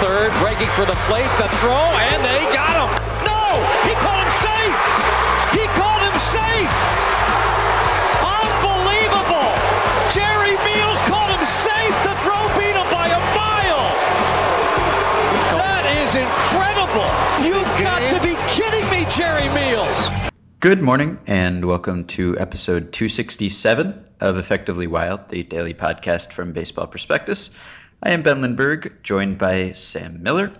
third, breaking for the plate, the throw, and they got him. No, he called him safe. He called him safe. Unbelievable. Jerry Meals called him safe. The throw beat him by a mile. That is incredible. You've got to be kidding me, Jerry Meals. Good morning, and welcome to episode 267 of Effectively Wild, the daily podcast from Baseball Prospectus. I am Ben Lindbergh, joined by Sam Miller.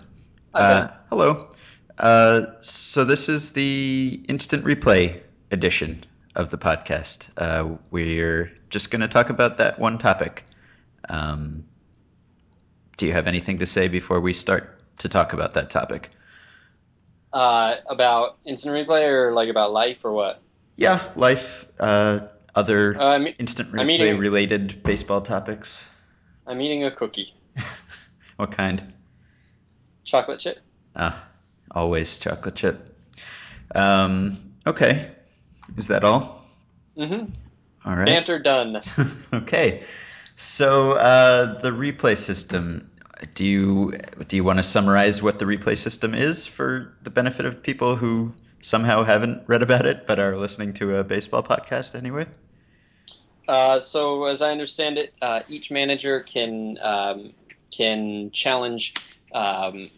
Uh, hello. Uh, so, this is the instant replay edition of the podcast. Uh, we're just going to talk about that one topic. Um, do you have anything to say before we start to talk about that topic? Uh, about instant replay or like about life or what? Yeah, life, uh, other Uh, I'm, instant I'm replay-related baseball topics. I'm eating a cookie, What kind? chocolate chip. Ah, always chocolate chip. Um, okay, is that all? Mm-hmm. All right. Banter done. okay, so uh, the replay system. Do you do you want to summarize what the replay system is for the benefit of people who somehow haven't read about it but are listening to a baseball podcast anyway? Uh, so as I understand it, uh, each manager can um, can challenge um,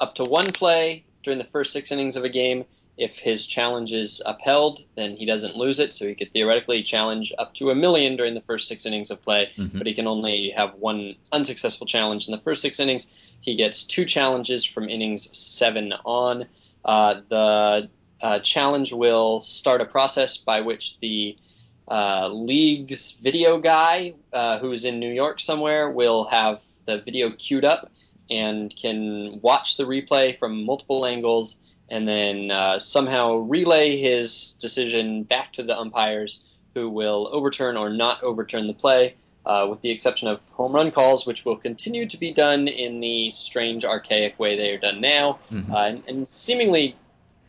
up to one play during the first six innings of a game. If his challenge is upheld, then he doesn't lose it. So he could theoretically challenge up to a million during the first six innings of play. Mhm. but he can only have one unsuccessful challenge in the first six innings. He gets two challenges from innings seven on. Uh, the uh, challenge will start a process by which the uh, league's video guy, uh, who's in New York somewhere, will have the video queued up and can watch the replay from multiple angles and then uh, somehow relay his decision back to the umpires who will overturn or not overturn the play uh, with the exception of home run calls, which will continue to be done in the strange, archaic way they are done now, Mhm. uh, and, and seemingly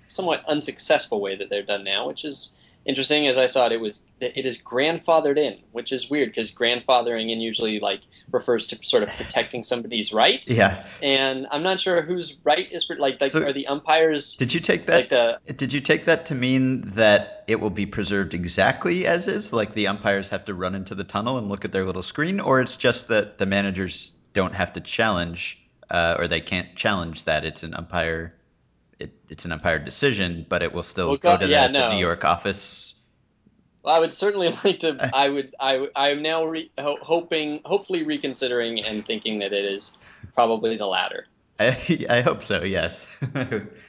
somewhat unsuccessful way that they're done now, which is interesting. As I saw it, it was it is grandfathered in, which is weird because grandfathering in usually like refers to sort of protecting somebody's rights. Yeah. And I'm not sure whose right is like like So- are the umpires Did you take that? like Did you take that to mean that it will be preserved exactly as is? Like the umpires have to run into the tunnel and look at their little screen, or it's just that the managers don't have to challenge, uh, or they can't challenge that it's an umpire, it, it's an umpire decision, but it will still Well, go to the, yeah, the no. New York office. Well, I would certainly like to. I would. I. I am now re, ho- hoping, hopefully, reconsidering and thinking that it is probably the latter. I, I hope so. Yes,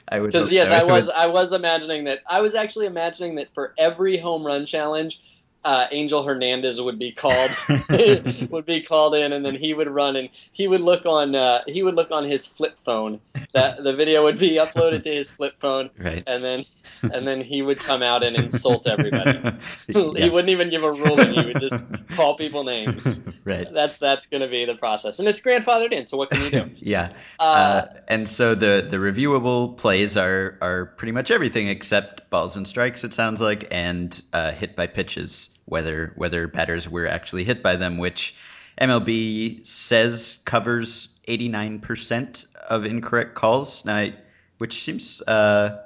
I would. Because yes, so. I was. I was imagining that. I was actually imagining that for every home run challenge, uh, Angel Hernandez would be called. would be called in, and then he would run, and he would look on. Uh, he would look on his flip phone. That the video would be uploaded to his flip phone, right. and then and then he would come out and insult everybody. he Yes. wouldn't even give a ruling. He would just call people names. right. That's that's going to be the process, and it's grandfathered in. So what can you do? yeah. Uh, Uh, and so the the reviewable plays are are pretty much everything except balls and strikes. It sounds like, and uh, hit by pitches, whether whether batters were actually hit by them, which MLB says covers eighty nine percent of incorrect calls. Now, I- which seems uh,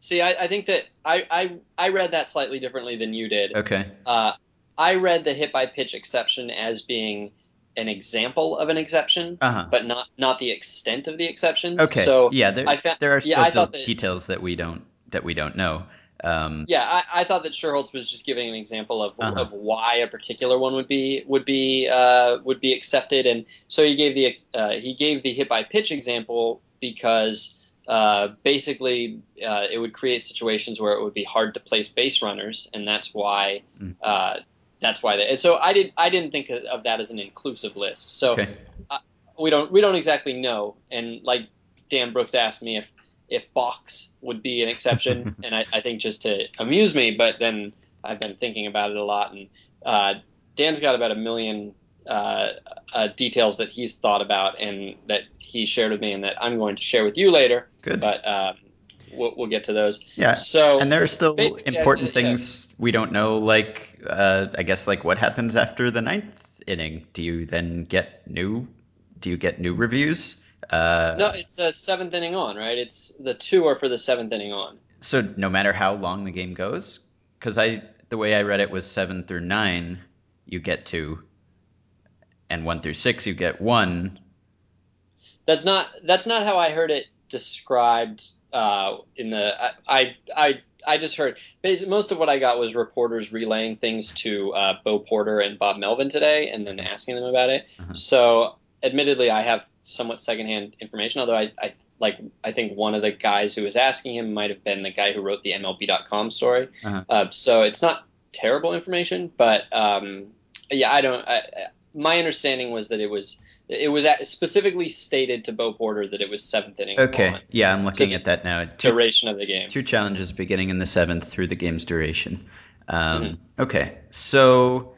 see, I, I think that I, I I read that slightly differently than you did. okay. Uh, I read the hit by pitch exception as being an example of an exception, Uh huh. but not not the extent of the exceptions. Okay. So yeah, there, I fa- there are yeah, still de- thought that- details that we don't that we don't know. Um, yeah, I, I thought that Schuerholz was just giving an example of, Uh-huh. of why a particular one would be would be uh, would be accepted, and so he gave the ex- uh, he gave the hit by pitch example because uh, basically uh, it would create situations where it would be hard to place base runners, and that's why Mm. uh, that's why that. And so I did I didn't think of that as an inclusive list. So okay. we don't we don't exactly know. And like Dan Brooks asked me if if balks would be an exception, and I, I think just to amuse me, but then I've been thinking about it a lot, and uh, Dan's got about a million uh, uh, details that he's thought about and that he shared with me, and that I'm going to share with you later. Good. But um, we'll, we'll get to those. Yeah. So and there are still important yeah. things we don't know, like uh, I guess like what happens after the ninth inning. Do you then get new? Do you get new reviews? Uh, no, it's a seventh inning on, right? It's the two are for the seventh inning on. So no matter how long the game goes, because I the way I read it was seven through nine, you get two, and one through six you get one. That's not that's not how I heard it described uh, in the I I I just heard most of what I got was reporters relaying things to uh, Bo Porter and Bob Melvin today, and then asking them about it. Uh-huh. So, admittedly, I have somewhat secondhand information. Although I, I like I think one of the guys who was asking him might have been the guy who wrote the MLB.com story. Uh-huh. Uh, so it's not terrible information, but um, yeah, I don't. I, my understanding was that it was it was specifically stated to Bo Porter that it was seventh inning. Okay, on, yeah, I'm looking at that now. Two, duration of the game. two challenges beginning in the seventh through the game's duration. Um, Mhm. Okay, so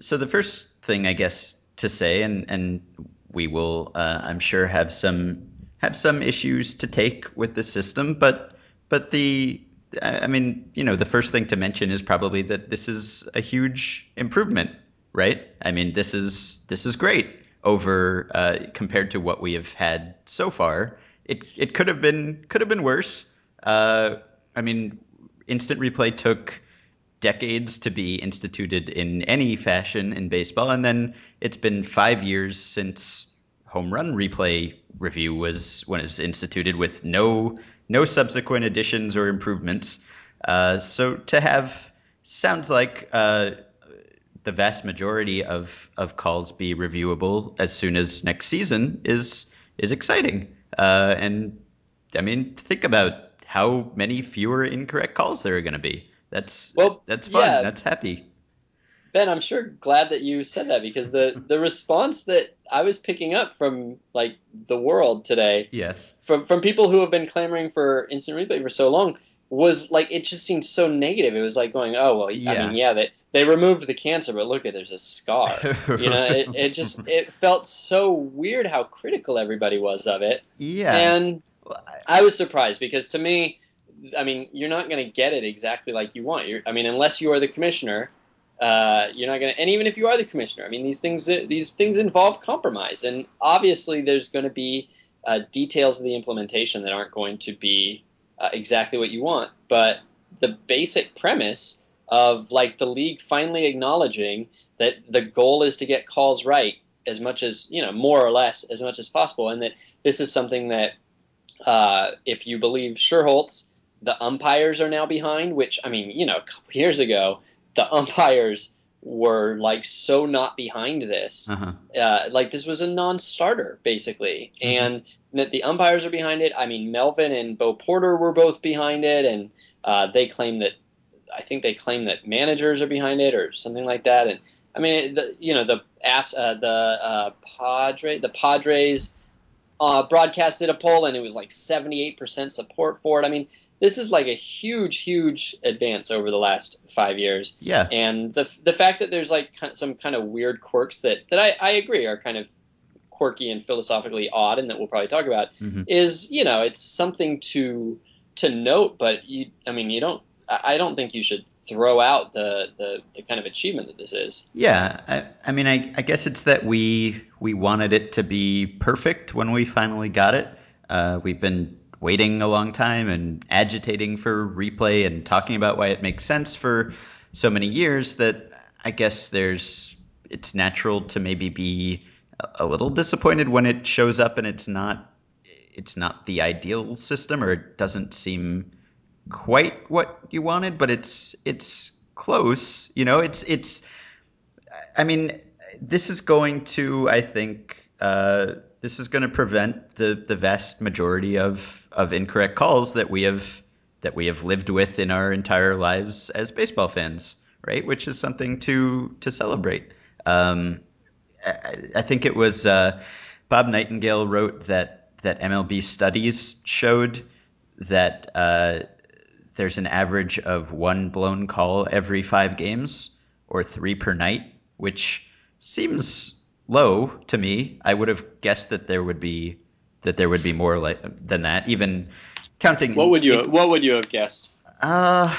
so the first thing I guess to say, and and we will, uh, I'm sure, have some have some issues to take with the system, but but the I mean, you know, the first thing to mention is probably that this is a huge improvement, right? I mean, this is this is great over uh, compared to what we have had so far. It it could have been could have been worse. Uh, I mean, instant replay took decades to be instituted in any fashion in baseball, and then it's been five years since home run replay review was when it was instituted with no no subsequent additions or improvements. Uh, so to have sounds like uh, the vast majority of, of calls be reviewable as soon as next season is is exciting. Uh, and I mean, think about how many fewer incorrect calls there are going to be. That's Well, that's fun. yeah. That's happy. Ben, I'm sure glad that you said that because the the response that I was picking up from like the world today Yes. from from people who have been clamoring for instant replay for so long was like it just seemed so negative. It was like going, oh well, I Yeah. mean, yeah, they they removed the cancer, but look at there's a scar. You know, it, it just it felt so weird how critical everybody was of it, yeah. and I- I was surprised because to me, I mean, you're not going to get it exactly like you want. You're, I mean, unless you are the commissioner, uh, you're not going to. And even if you are the commissioner, I mean, these things these things involve compromise, and obviously, there's going to be uh, details of the implementation that aren't going to be uh, exactly what you want. But the basic premise of like the league finally acknowledging that the goal is to get calls right as much as you know, more or less as much as possible, and that this is something that uh, if you believe Schuerholz, the umpires are now behind. Which I mean, you know, a couple years ago, the umpires were like so not behind this. uh-huh. Uh, like this was a non-starter basically, Mhm. and that the umpires are behind it. I mean, Melvin and Bo Porter were both behind it, and uh, they claim that I think they claim that managers are behind it or something like that. And I mean, it- the, you know, the ass, uh, the uh, Padre, the Padres uh, broadcasted a poll, and it was like seventy-eight percent support for it. I mean, this is like a huge, huge advance over the last five years. Yeah. And the the fact that there's like some kind of weird quirks that that I, I agree are kind of quirky and philosophically odd, and that we'll probably talk about Mhm. is you know it's something to to note, but you I mean you don't I I don't think you should throw out the the, the kind of achievement that this is. Yeah, I, I mean, I, I guess it's that we we wanted it to be perfect when we finally got it. Uh, we've been waiting a long time and agitating for replay and talking about why it makes sense for so many years that I guess there's it's natural to maybe be a, little disappointed when it shows up and it's not it's not the ideal system or it doesn't seem quite what you wanted, but it's it's close. You know, it's it's. I mean, this is going to, I think, uh, this is going to prevent the the vast majority of of incorrect calls that we have that we have lived with in our entire lives as baseball fans, right? Which is something to to celebrate. Um, I, I think it was uh, Bob Nightingale wrote that that MLB studies showed that uh, there's an average of one blown call every five games or three per night, which seems low to me. I would have guessed that there would be that there would be more like than that, even counting. What would you What would you have guessed? Uh,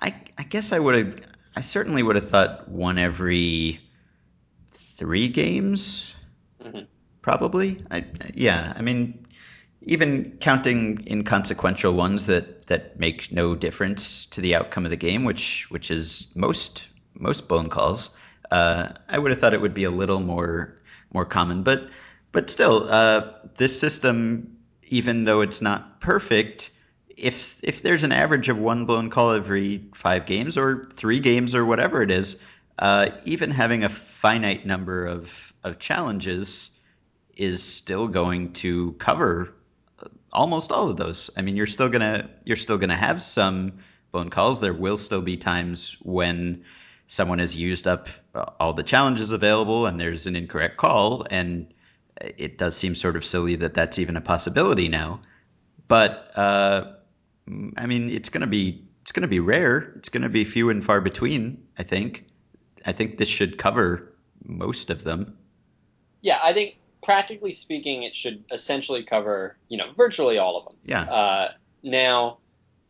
I I guess I would have. I certainly would have thought one every three games. Mhm. probably. I, yeah, I mean, even counting inconsequential ones that that make no difference to the outcome of the game, which which is most most blown calls. Uh, I would have thought it would be a little more more common, but but still, uh, this system, even though it's not perfect, if if there's an average of one blown call every five games or three games or whatever it is, uh, even having a finite number of of challenges is still going to cover almost all of those. I mean, you're still gonna you're still gonna have some blown calls. There will still be times when someone has used up all the challenges available and there's an incorrect call, and it does seem sort of silly that that's even a possibility now. But uh, I mean, it's gonna be it's gonna be rare. It's gonna be few and far between. I think. I think this should cover most of them. Yeah, I think practically speaking, it should essentially cover you know virtually all of them. Yeah. Uh, now,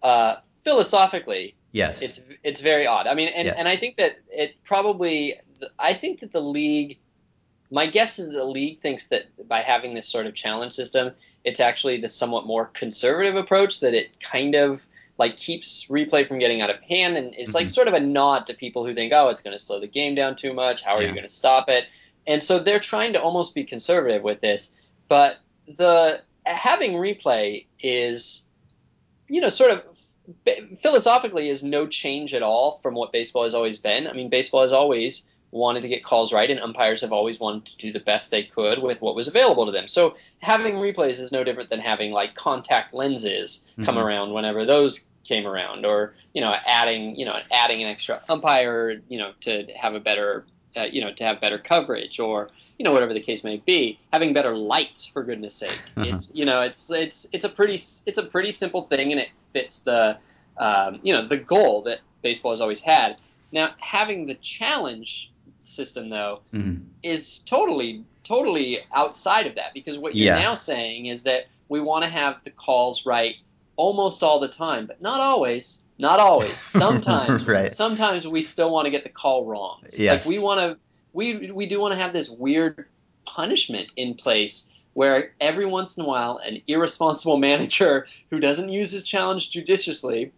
uh, philosophically, yes, it's it's very odd. I mean, and, Yes. and I think that it probably. I think that the league. My guess is that the league thinks that by having this sort of challenge system, it's actually the somewhat more conservative approach that it kind of like keeps replay from getting out of hand and it's like Mhm. sort of a nod to people who think, oh, it's going to slow the game down too much. How are Yeah. you going to stop it? And so they're trying to almost be conservative with this, but the having replay is, you know, sort of philosophically is no change at all from what baseball has always been. I mean, baseball has always wanted to get calls right, and umpires have always wanted to do the best they could with what was available to them. So having replays is no different than having like contact lenses come Mhm. around whenever those came around, or you know, adding you know adding an extra umpire, you know, to have a better uh, you know to have better coverage, or you know whatever the case may be, having better lights for goodness sake. Uh-huh. It's you know it's it's it's a pretty it's a pretty simple thing, and it fits the um, you know the goal that baseball has always had. Now having the challenge system though Mhm. is totally totally outside of that because what you're Yeah. now saying is that we want to have the calls right almost all the time but not always not always sometimes Right. sometimes we still want to get the call wrong Yes. like we want to we we do want to have this weird punishment in place where every once in a while an irresponsible manager who doesn't use his challenge judiciously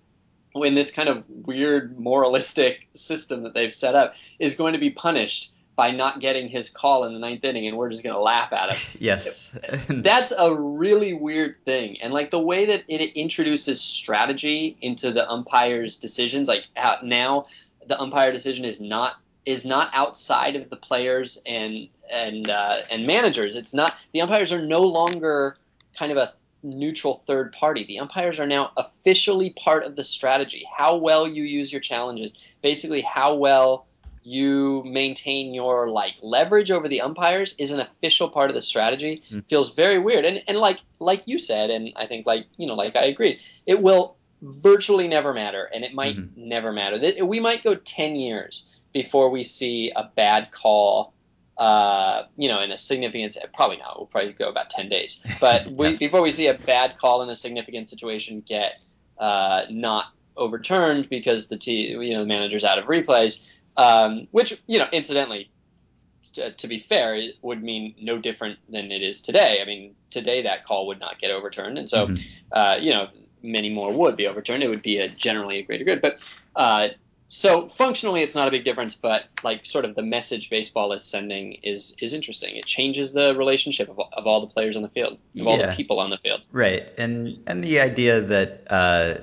in this kind of weird moralistic system that they've set up is going to be punished by not getting his call in the ninth inning and we're just going to laugh at him. Yes. that's a really weird thing. And like the way that it introduces strategy into the umpire's decisions like how now the umpire decision is not is not outside of the players and and uh, and managers. It's not the umpires are no longer kind of a neutral third party. The umpires are now officially part of the strategy. How well you use your challenges. Basically how well you maintain your like leverage over the umpires is an official part of the strategy Mm. feels very weird and and like like you said and i think like you know like i agreed it will virtually never matter and it might Mhm. never matter That- we might go 10 years before we see a bad call uh, you know, in a significant, probably not. We'll probably go about ten days, but we, Yes. before we see a bad call in a significant situation get uh, not overturned because the t- you know the manager's out of replays, um, which you know, incidentally, to, to be fair, it would mean no different than it is today. I mean, today that call would not get overturned, and so Mhm. uh, you know, many more would be overturned. It would be a generally a greater good, but. Uh, so functionally, it's not a big difference, but like sort of the message baseball is sending is is interesting. It changes the relationship of, of all the players on the field, of all the people on the field. Right, and and the idea that uh,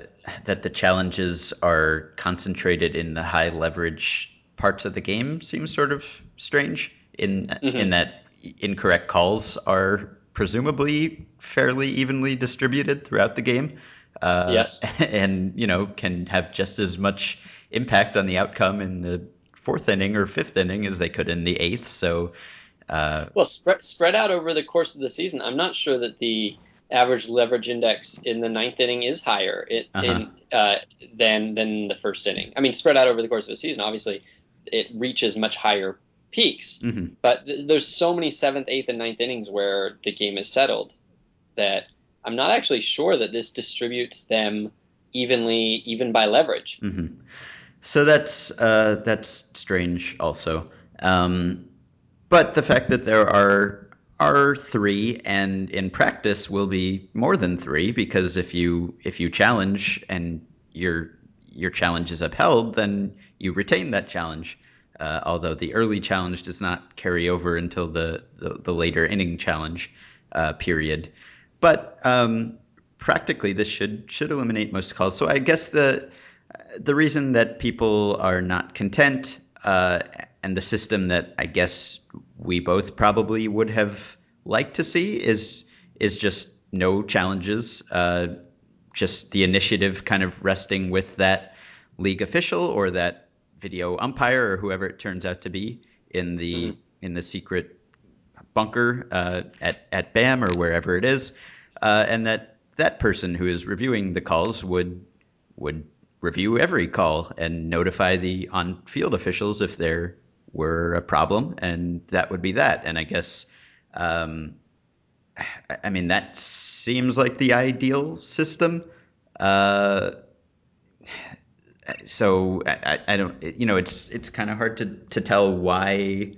that the challenges are concentrated in the high leverage parts of the game seems sort of strange. In Mhm. in that incorrect calls are presumably fairly evenly distributed throughout the game. Uh, Yes. and you know can have just as much impact on the outcome in the fourth inning or fifth inning as they could in the eighth. So. Uh, Well, spread spread out over the course of the season, I'm not sure that the average leverage index in the ninth inning is higher it, in uh, than than the first inning. I mean, spread out over the course of the season, obviously, it reaches much higher peaks. mhm. But th- there's so many seventh, eighth, and ninth innings where the game is settled that I'm not actually sure that this distributes them evenly, even by leverage. hmm So that's uh, that's strange, also. Um, but the fact that there are are three, and in practice will be more than three because if you if you challenge and your your challenge is upheld, then you retain that challenge. Uh, although the early challenge does not carry over until the the, the later inning challenge uh, period, but um, practically this should should eliminate most calls. So I guess the the reason that people are not content uh, and the system that I guess we both probably would have liked to see is is just no challenges, uh, just the initiative kind of resting with that league official or that video umpire or whoever it turns out to be in the mm-hmm. in the secret bunker uh, at at BAM or wherever it is, uh, and that that person who is reviewing the calls would would review every call and notify the on-field officials if there were a problem, and that would be that. And I guess, um, I mean, that seems like the ideal system. Uh, so I, I, don't, you know, it's it's kind of hard to to tell why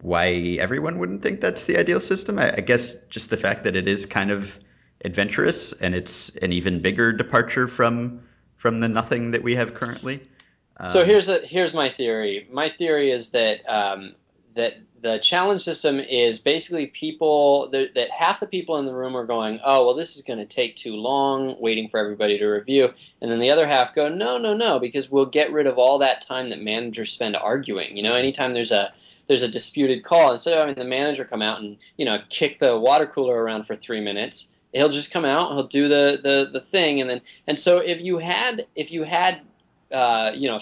why everyone wouldn't think that's the ideal system. I, I guess just the fact that it is kind of adventurous and it's an even bigger departure from from the nothing that we have currently. Um, so here's a here's my theory. My theory is that um, that the challenge system is basically people that, that half the people in the room are going, oh well, this is going to take too long, waiting for everybody to review, and then the other half go, no, no, no, because we'll get rid of all that time that managers spend arguing. You know, anytime there's a there's a disputed call, instead of having the manager come out and you know kick the water cooler around for three minutes he'll just come out he'll do the, the, the thing and then and so if you had if you had uh, you know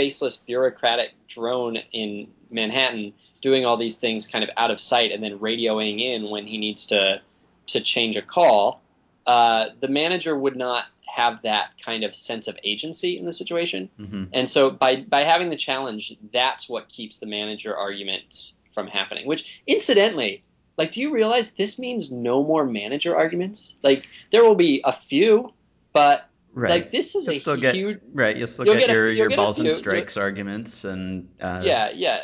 faceless bureaucratic drone in Manhattan doing all these things kind of out of sight and then radioing in when he needs to to change a call uh, the manager would not have that kind of sense of agency in the situation mm-hmm. and so by by having the challenge that's what keeps the manager arguments from happening which incidentally like, do you realize this means no more manager arguments? Like, there will be a few, but right. like this is you'll a get, huge. Right, you'll still you'll get, get your, your balls and strikes arguments, and uh, yeah, yeah,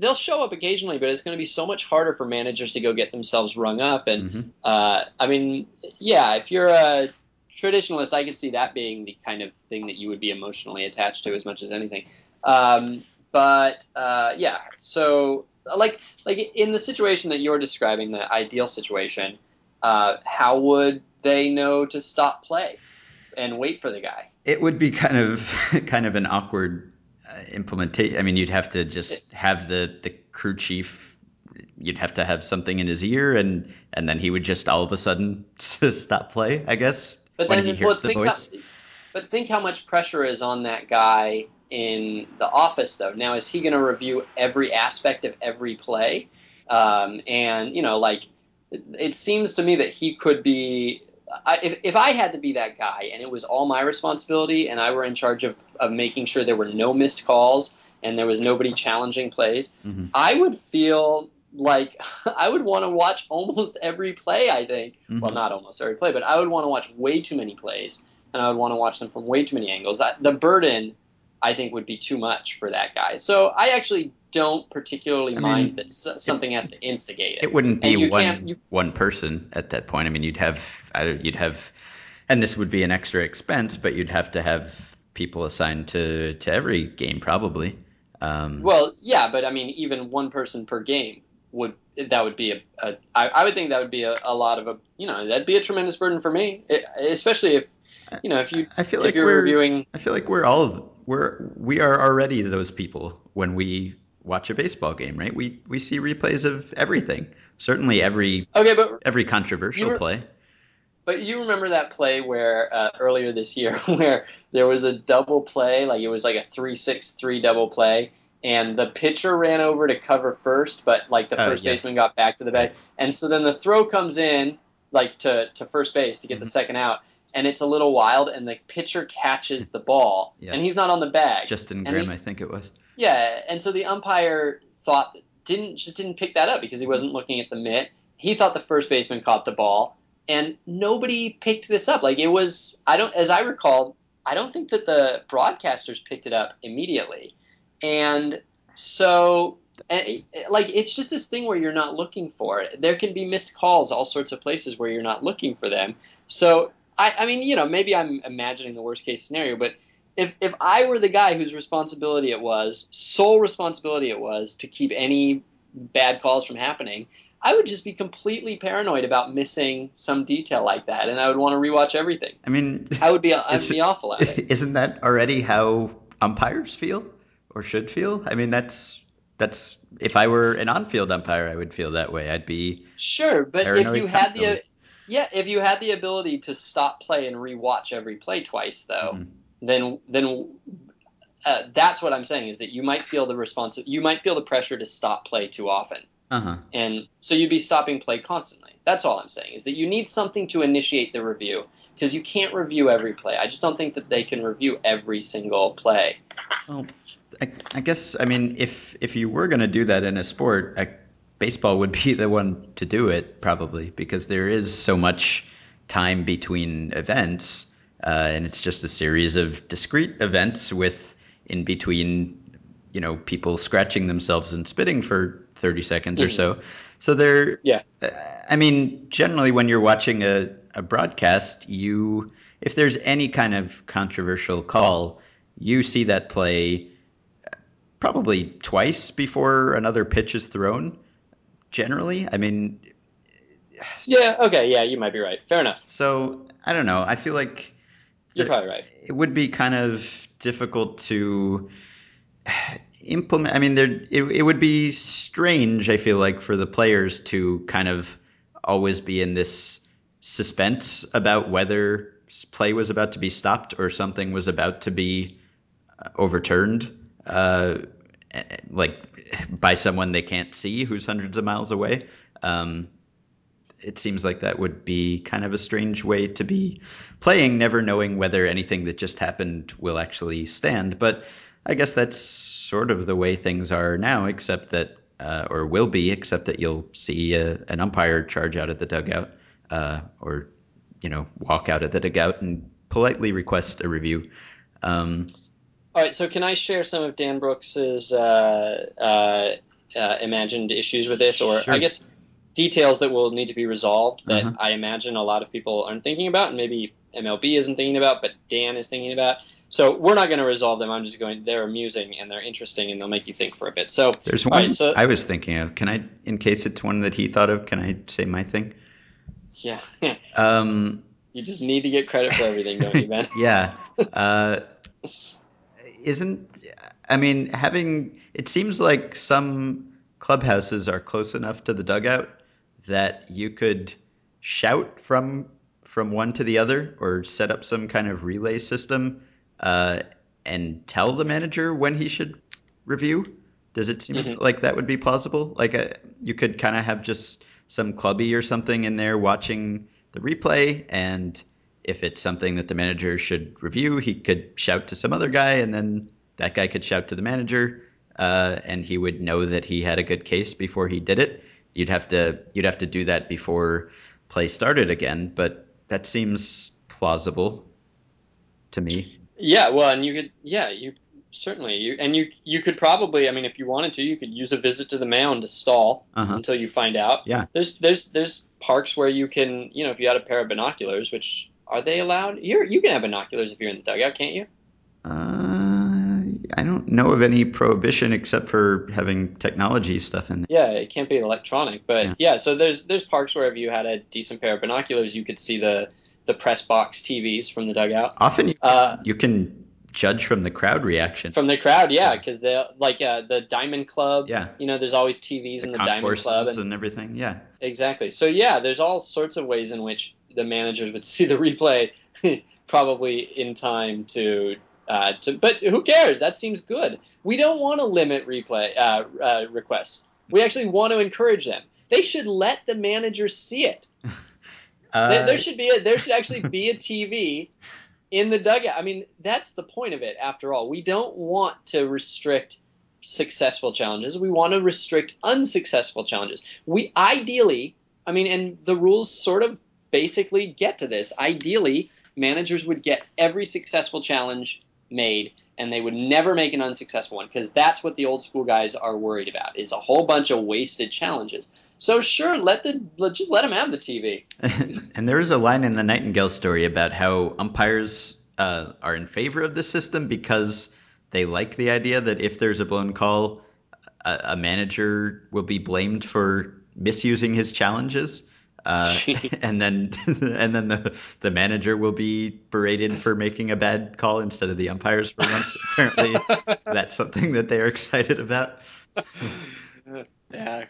they'll show up occasionally, but it's going to be so much harder for managers to go get themselves rung up. And mm-hmm. uh, I mean, yeah, if you're a traditionalist, I could see that being the kind of thing that you would be emotionally attached to as much as anything. Um, but uh, yeah, so like like in the situation that you're describing, the ideal situation, uh, how would they know to stop play and wait for the guy? It would be kind of kind of an awkward uh, implementation. I mean, you'd have to just have the the crew chief. You'd have to have something in his ear, and and then he would just all of a sudden stop play. I guess but when then, he hears well, the voice. How, but think how much pressure is on that guy in the office, though. Now, is he going to review every aspect of every play? Um, and you know, like it, it, seems to me that he could be. I, if, if I had to be that guy and it was all my responsibility and I were in charge of, of making sure there were no missed calls and there was nobody challenging plays, mm-hmm. I would feel like I would want to watch almost every play. I think, mm-hmm. well, not almost every play, but I would want to watch way too many plays, and I would want to watch them from way too many angles. the burden I think would be too much for that guy. So I actually don't particularly I mind mean, that something has to instigate it. It wouldn't be one you, one person at that point. I mean, you'd have you'd have, and this would be an extra expense, but you'd have to have people assigned to to every game probably. Um, well, yeah, but I mean, even one person per game would that would be a, a I, I would think that would be a, a lot of a you know that'd be a tremendous burden for me, it, especially if you know if you I feel like you're we're reviewing. I feel like we're all we're we are already those people when we watch a baseball game, right? We we see replays of everything. Certainly every okay, but every controversial play. But you remember that play where uh, earlier this year where there was a double play, like it was like a three-six-three double play, and the pitcher ran over to cover first, but like the uh, first yes. baseman got back to the bag, and so then the throw comes in like to to first base to get mm-hmm. the second out, and it's a little wild, and the pitcher catches the ball, yes. and he's not on the bag. Justin Grimm, he, I think it was. Yeah, and so the umpire thought didn't just didn't pick that up because he wasn't looking at the mitt. He thought the first baseman caught the ball, and nobody picked this up. Like it was, I don't, as I recall, I don't think that the broadcasters picked it up immediately, and so And, like it's just this thing where you're not looking for it. There can be missed calls, all sorts of places where you're not looking for them. So I, I mean, you know, maybe I'm imagining the worst case scenario, but if if I were the guy whose responsibility it was, sole responsibility it was to keep any bad calls from happening, I would just be completely paranoid about missing some detail like that, and I would want to rewatch everything. I mean, I would be I'd be awful at it. Isn't that already how umpires feel or should feel? I mean, that's that's if I were an on-field umpire, I would feel that way. I'd be sure, but if you had the yeah, if you had the ability to stop play and rewatch every play twice, though, mm-hmm. then then uh, that's what I'm saying is that you might feel the response you might feel the pressure to stop play too often. Uh-huh. And so you'd be stopping play constantly. That's all I'm saying is that you need something to initiate the review because you can't review every play. I just don't think that they can review every single play. Well, I, I guess I mean if if you were going to do that in a sport, I, baseball would be the one to do it probably because there is so much time between events, uh, and it's just a series of discrete events with in between you know people scratching themselves and spitting for 30 seconds mm-hmm. or so. So they're yeah. i mean generally when you're watching a, a broadcast you if there's any kind of controversial call you see that play probably twice before another pitch is thrown generally i mean yeah okay yeah you might be right fair enough so i don't know i feel like you're probably right it would be kind of difficult to implement. I mean, there it, it would be strange. I feel like for the players to kind of always be in this suspense about whether play was about to be stopped or something was about to be uh, overturned, uh, like by someone they can't see who's hundreds of miles away. Um, it seems like that would be kind of a strange way to be playing, never knowing whether anything that just happened will actually stand. But I guess that's sort of the way things are now, except that, uh, or will be, except that you'll see a, an umpire charge out of the dugout, uh, or you know, walk out of the dugout and politely request a review. Um, All right, so can I share some of Dan Brooks's uh, uh, uh imagined issues with this, or sure. I guess details that will need to be resolved that uh-huh. I imagine a lot of people aren't thinking about, and maybe MLB isn't thinking about, but Dan is thinking about. So we're not going to resolve them. I'm just going. They're amusing and they're interesting and they'll make you think for a bit. So there's one right, so, I was thinking of. Can I, in case it's one that he thought of, can I say my thing? Yeah. um, you just need to get credit for everything, don't you, Ben? yeah. Uh, isn't I mean having it seems like some clubhouses are close enough to the dugout that you could shout from from one to the other or set up some kind of relay system uh, and tell the manager when he should review? Does it seem mm-hmm. like that would be plausible? Like a, uh, you could kind of have just some clubby or something in there watching the replay, and if it's something that the manager should review, he could shout to some other guy, and then that guy could shout to the manager, uh, and he would know that he had a good case before he did it. You'd have to you'd have to do that before play started again, but that seems plausible to me. Yeah, well, and you could, yeah, you certainly, you and you you could probably, I mean, if you wanted to, you could use a visit to the mound to stall uh-huh. until you find out. Yeah, there's there's there's parks where you can, you know, if you had a pair of binoculars, which are they allowed? You you can have binoculars if you're in the dugout, can't you? Uh, I don't know of any prohibition except for having technology stuff in there. Yeah, it can't be electronic, but yeah. yeah, so there's there's parks where if you had a decent pair of binoculars, you could see the the press box TVs from the dugout. Often you, uh, you can judge from the crowd reaction. From the crowd, yeah, because they like uh, the Diamond Club. Yeah, you know, there's always TVs the in the Diamond Club and, and, everything. Yeah, exactly. So yeah, there's all sorts of ways in which the managers would see the replay, probably in time to. Uh, to, but who cares? That seems good. We don't want to limit replay uh, uh, requests. We actually want to encourage them. They should let the managers see it. Uh, there, there, should be a, there should actually be a TV in the dugout. I mean, that's the point of it. After all, we don't want to restrict successful challenges. We want to restrict unsuccessful challenges. We ideally, I mean, and the rules sort of basically get to this. Ideally, managers would get every successful challenge made and they would never make an unsuccessful one because that's what the old school guys are worried about is a whole bunch of wasted challenges. So sure, let the let, just let them have the TV. and there is a line in the Nightingale story about how umpires uh, are in favor of the system because they like the idea that if there's a blown call, a, a manager will be blamed for misusing his challenges. Uh, and then and then the the manager will be berated for making a bad call instead of the umpires for once. Apparently, that's something that they are excited about. yeah.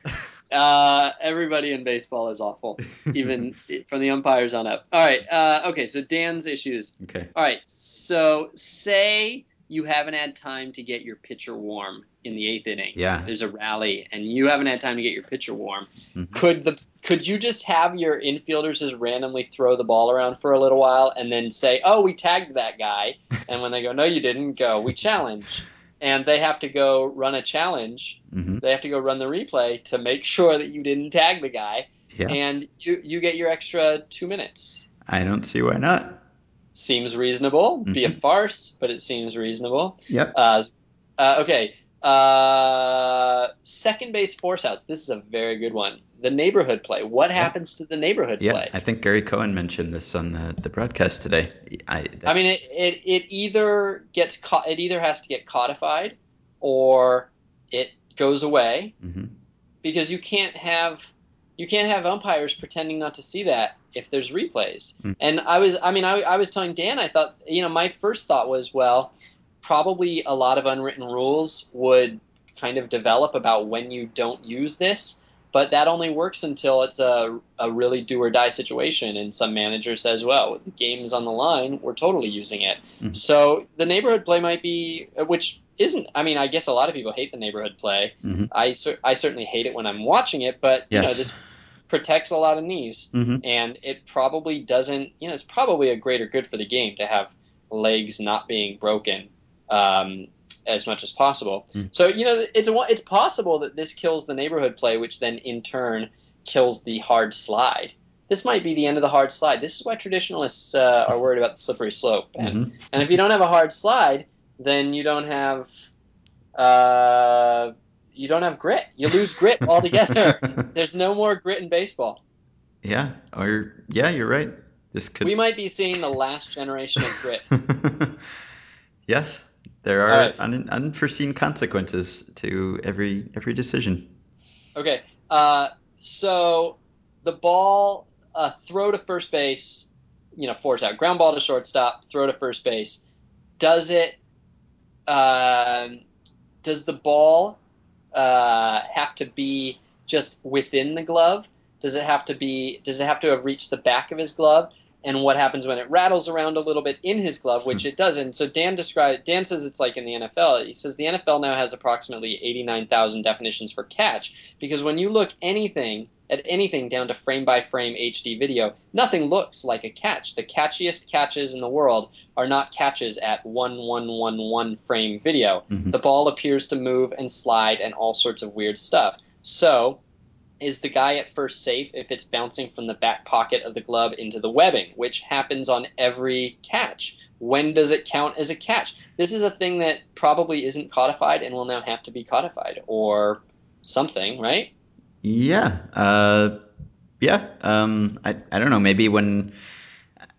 Uh, everybody in baseball is awful, even from the umpires on up. All right. Uh, okay. So Dan's issues. Okay. All right. So say you haven't had time to get your pitcher warm in the eighth inning. Yeah. There's a rally, and you haven't had time to get your pitcher warm. Mm-hmm. Could the could you just have your infielders just randomly throw the ball around for a little while and then say, "Oh, we tagged that guy," and when they go, "No, you didn't," go, "We challenge." And they have to go run a challenge. Mm-hmm. They have to go run the replay to make sure that you didn't tag the guy, Yeah. and you you get your extra two minutes. I don't see why not. Seems reasonable. Be a Mhm. farce, but it seems reasonable. Yep. Uh, uh, okay. Uh, second base force outs. This is a very good one. The neighborhood play. What happens to the neighborhood Yeah, play? I think Gary Cohen mentioned this on the, the broadcast today. I, that, I mean, it, it, it either gets caught. It either has to get codified, or it goes away mhm. because you can't have you can't have umpires pretending not to see that if there's replays. Mm. And I was, I mean, I, I was telling Dan, I thought, you know, my first thought was, well, probably a lot of unwritten rules would kind of develop about when you don't use this. But that only works until it's a, a really do or die situation, and some manager says, "Well, the game's on the line. We're totally using it." Mhm. So the neighborhood play might be, which isn't. I mean, I guess a lot of people hate the neighborhood play. Mhm. I cer- I certainly hate it when I'm watching it, but you know this protects a lot of knees, Mhm. and it probably doesn't. You know, it's probably a greater good for the game to have legs not being broken um, as much as possible. Mm. So you know, it's a, it's possible that this kills the neighborhood play, which then in turn kills the hard slide. This might be the end of the hard slide. This is why traditionalists uh, are worried about the slippery slope. And Mhm. and if you don't have a hard slide, then you don't have uh, you don't have grit. You lose grit altogether. There's no more grit in baseball. yeah, or yeah, you're right. This could. We might be seeing the last generation of grit. yes, there are right. un- unforeseen consequences to every every decision. Okay, uh, so the ball, uh, throw to first base, you know, force out, ground ball to shortstop, throw to first base. Does it? um does the ball uh, have to be just within the glove? Does it have to be? Does it have to have reached the back of his glove? And what happens when it rattles around a little bit in his glove, which it doesn't? So Dan described. Dan says it's like in the NFL. He says the NFL now has approximately eighty-nine thousand definitions for catch because when you look anything at anything down to frame by frame HD video, nothing looks like a catch. The catchiest catches in the world are not catches at one one one one frame video. Mhm. The ball appears to move and slide and all sorts of weird stuff. So, is the guy at first safe if it's bouncing from the back pocket of the glove into the webbing, which happens on every catch? When does it count as a catch? This is a thing that probably isn't codified and will now have to be codified or something, right? Yeah. Uh, yeah. Um, I, I don't know. Maybe when,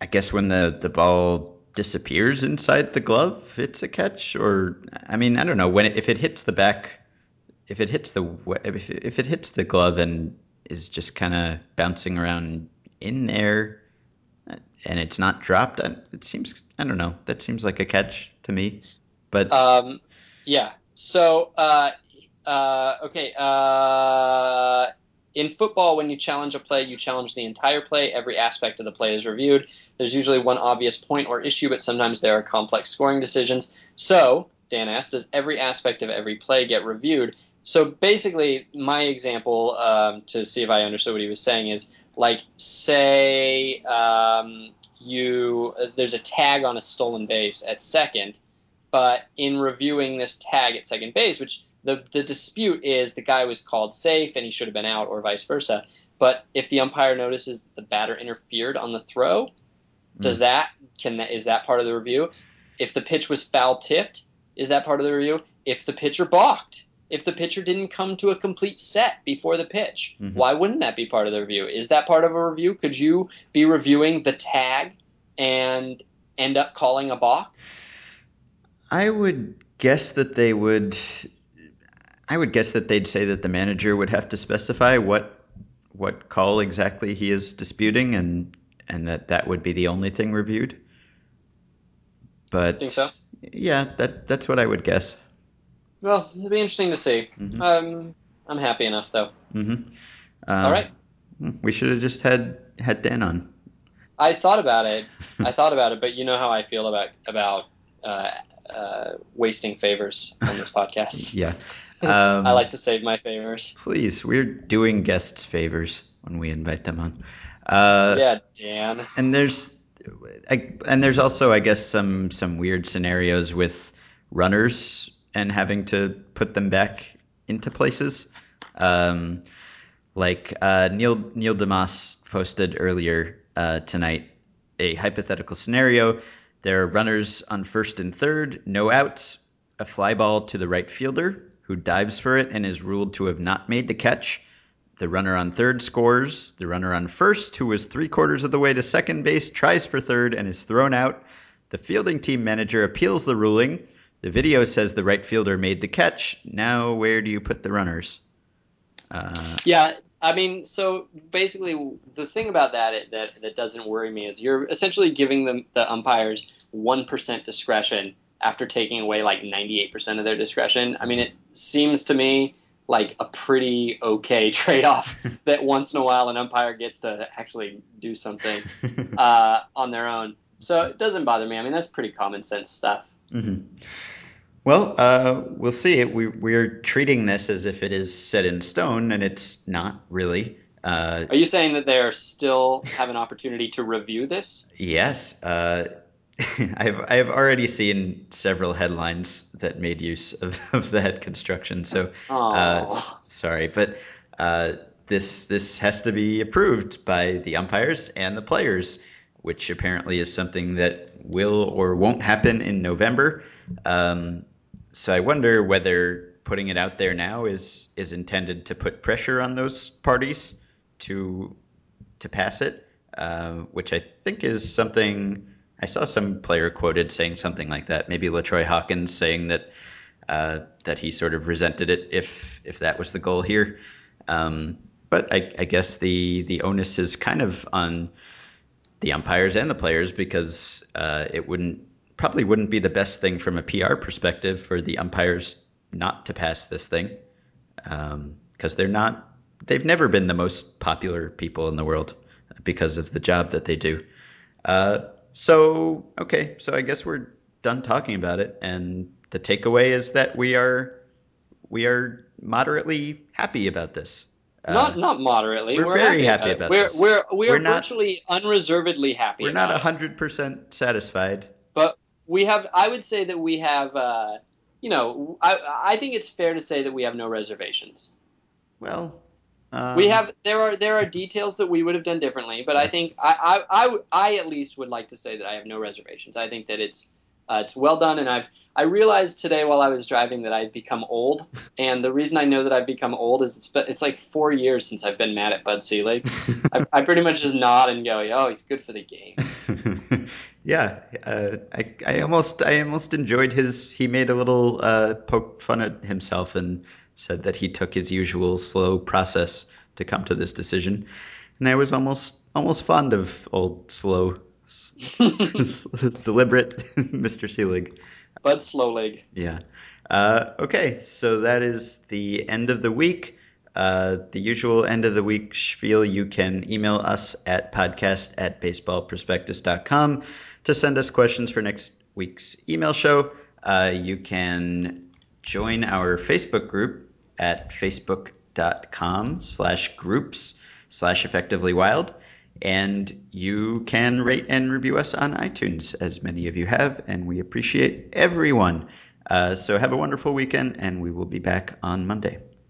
I guess when the, the ball disappears inside the glove, it's a catch. Or, I mean, I don't know. When it, if it hits the back, if it hits the if it, if it hits the glove and is just kind of bouncing around in there, and it's not dropped, it seems I don't know. That seems like a catch to me. But Um, yeah. So, uh, uh, okay. Uh, in football, when you challenge a play, you challenge the entire play. Every aspect of the play is reviewed. There's usually one obvious point or issue, but sometimes there are complex scoring decisions. So, Dan asked, does every aspect of every play get reviewed? So basically, my example um, to see if I understood what he was saying is like, say um, you uh, there's a tag on a stolen base at second, but in reviewing this tag at second base, which the, the dispute is the guy was called safe and he should have been out, or vice versa. But if the umpire notices that the batter interfered on the throw, does that can that is that part of the review? If the pitch was foul tipped, is that part of the review? If the pitcher balked, if the pitcher didn't come to a complete set before the pitch, Mhm. why wouldn't that be part of the review? Is that part of a review? Could you be reviewing the tag and end up calling a balk? I would guess that they would. I would guess that they'd say that the manager would have to specify what what call exactly he is disputing, and and that that would be the only thing reviewed. But Think so? Yeah, that that's what I would guess. Well, it'd be interesting to see. Mhm. Um, I'm happy enough though. hmm All right. We should have just had had Dan on. I thought about it. I thought about it, but you know how I feel about about uh, uh, wasting favors on this podcast. Yeah. Um, I like to save my favors. Please, we're doing guests favors when we invite them on. Uh, yeah, Dan. and there's I, and there's also I guess some some weird scenarios with runners and having to put them back into places. Um, like uh, Neil Neil Demas posted earlier uh, tonight a hypothetical scenario. There are runners on first and third, no outs, a fly ball to the right fielder who dives for it and is ruled to have not made the catch. The runner on third scores. The runner on first, who was three quarters of the way to second base, tries for third and is thrown out. The fielding team manager appeals the ruling. The video says the right fielder made the catch. Now, where do you put the runners? Uh, Yeah, I mean, so basically, the thing about that that that doesn't worry me is you're essentially giving them the umpires one percent discretion after taking away like ninety eight percent of their discretion. I mean, it seems to me like a pretty okay trade off that once in a while an umpire gets to actually do something uh, on their own. So it doesn't bother me. I mean, that's pretty common sense stuff. Mhm. Well, uh, we'll see. We, we're treating this as if it is set in stone, and it's not really. Uh, Are you saying that they are still have an opportunity to review this? yes, uh, I've I've already seen several headlines that made use of, of that construction. So uh, sorry, but uh, this this has to be approved by the umpires and the players, which apparently is something that will or won't happen in November. Um, so I wonder whether putting it out there now is is intended to put pressure on those parties to to pass it, uh, which I think is something. I saw some player quoted saying something like that. Maybe LaTroy Hawkins saying that uh, that he sort of resented it if if that was the goal here. Um, but I, I guess the the onus is kind of on the umpires and the players because uh, it wouldn't probably wouldn't be the best thing from a PR perspective for the umpires not to pass this thing because they're not they've never been the most popular people in the world because of the job that they do. Uh, so okay, so I guess we're done talking about it, and the takeaway is that we are we are moderately happy about this. Uh, not not moderately. we're very happy it. about we're, this. We're we're, We're not- unreservedly happy. we're not hundred percent satisfied. but we have. I would say that we have. Uh, you know, I I think it's fair to say that we have no reservations. Well, um, we have there are there are details that we would have done differently, but I think I I, I, I at least would like to say that I have no reservations. I think that it's uh, it's well done, and I've I realized today while I was driving that I've become old, and the reason I know that I've become old is it's it's like four years since I've been mad at Bud Selig. I, I pretty much just nod and go, "Oh, he's good for the game." yeah, uh, I, I almost I almost enjoyed his. He made a little uh, poke fun at himself and said that he took his usual slow process to come to this decision, and I was almost almost fond of old slow, deliberate Mr. Selig. Bud Slowleg. Yeah. Uh, okay, so that is the end of the week. Uh, the usual end of the week spiel. You can email us at podcast at baseballprospectus.com to send us questions for next week's email show. Uh, you can join our Facebook group at facebook.com slash groups slash effectively wild. And you can rate and review us on iTunes, as many of you have, and we appreciate everyone. Uh, so have a wonderful weekend, and we will be back on Monday.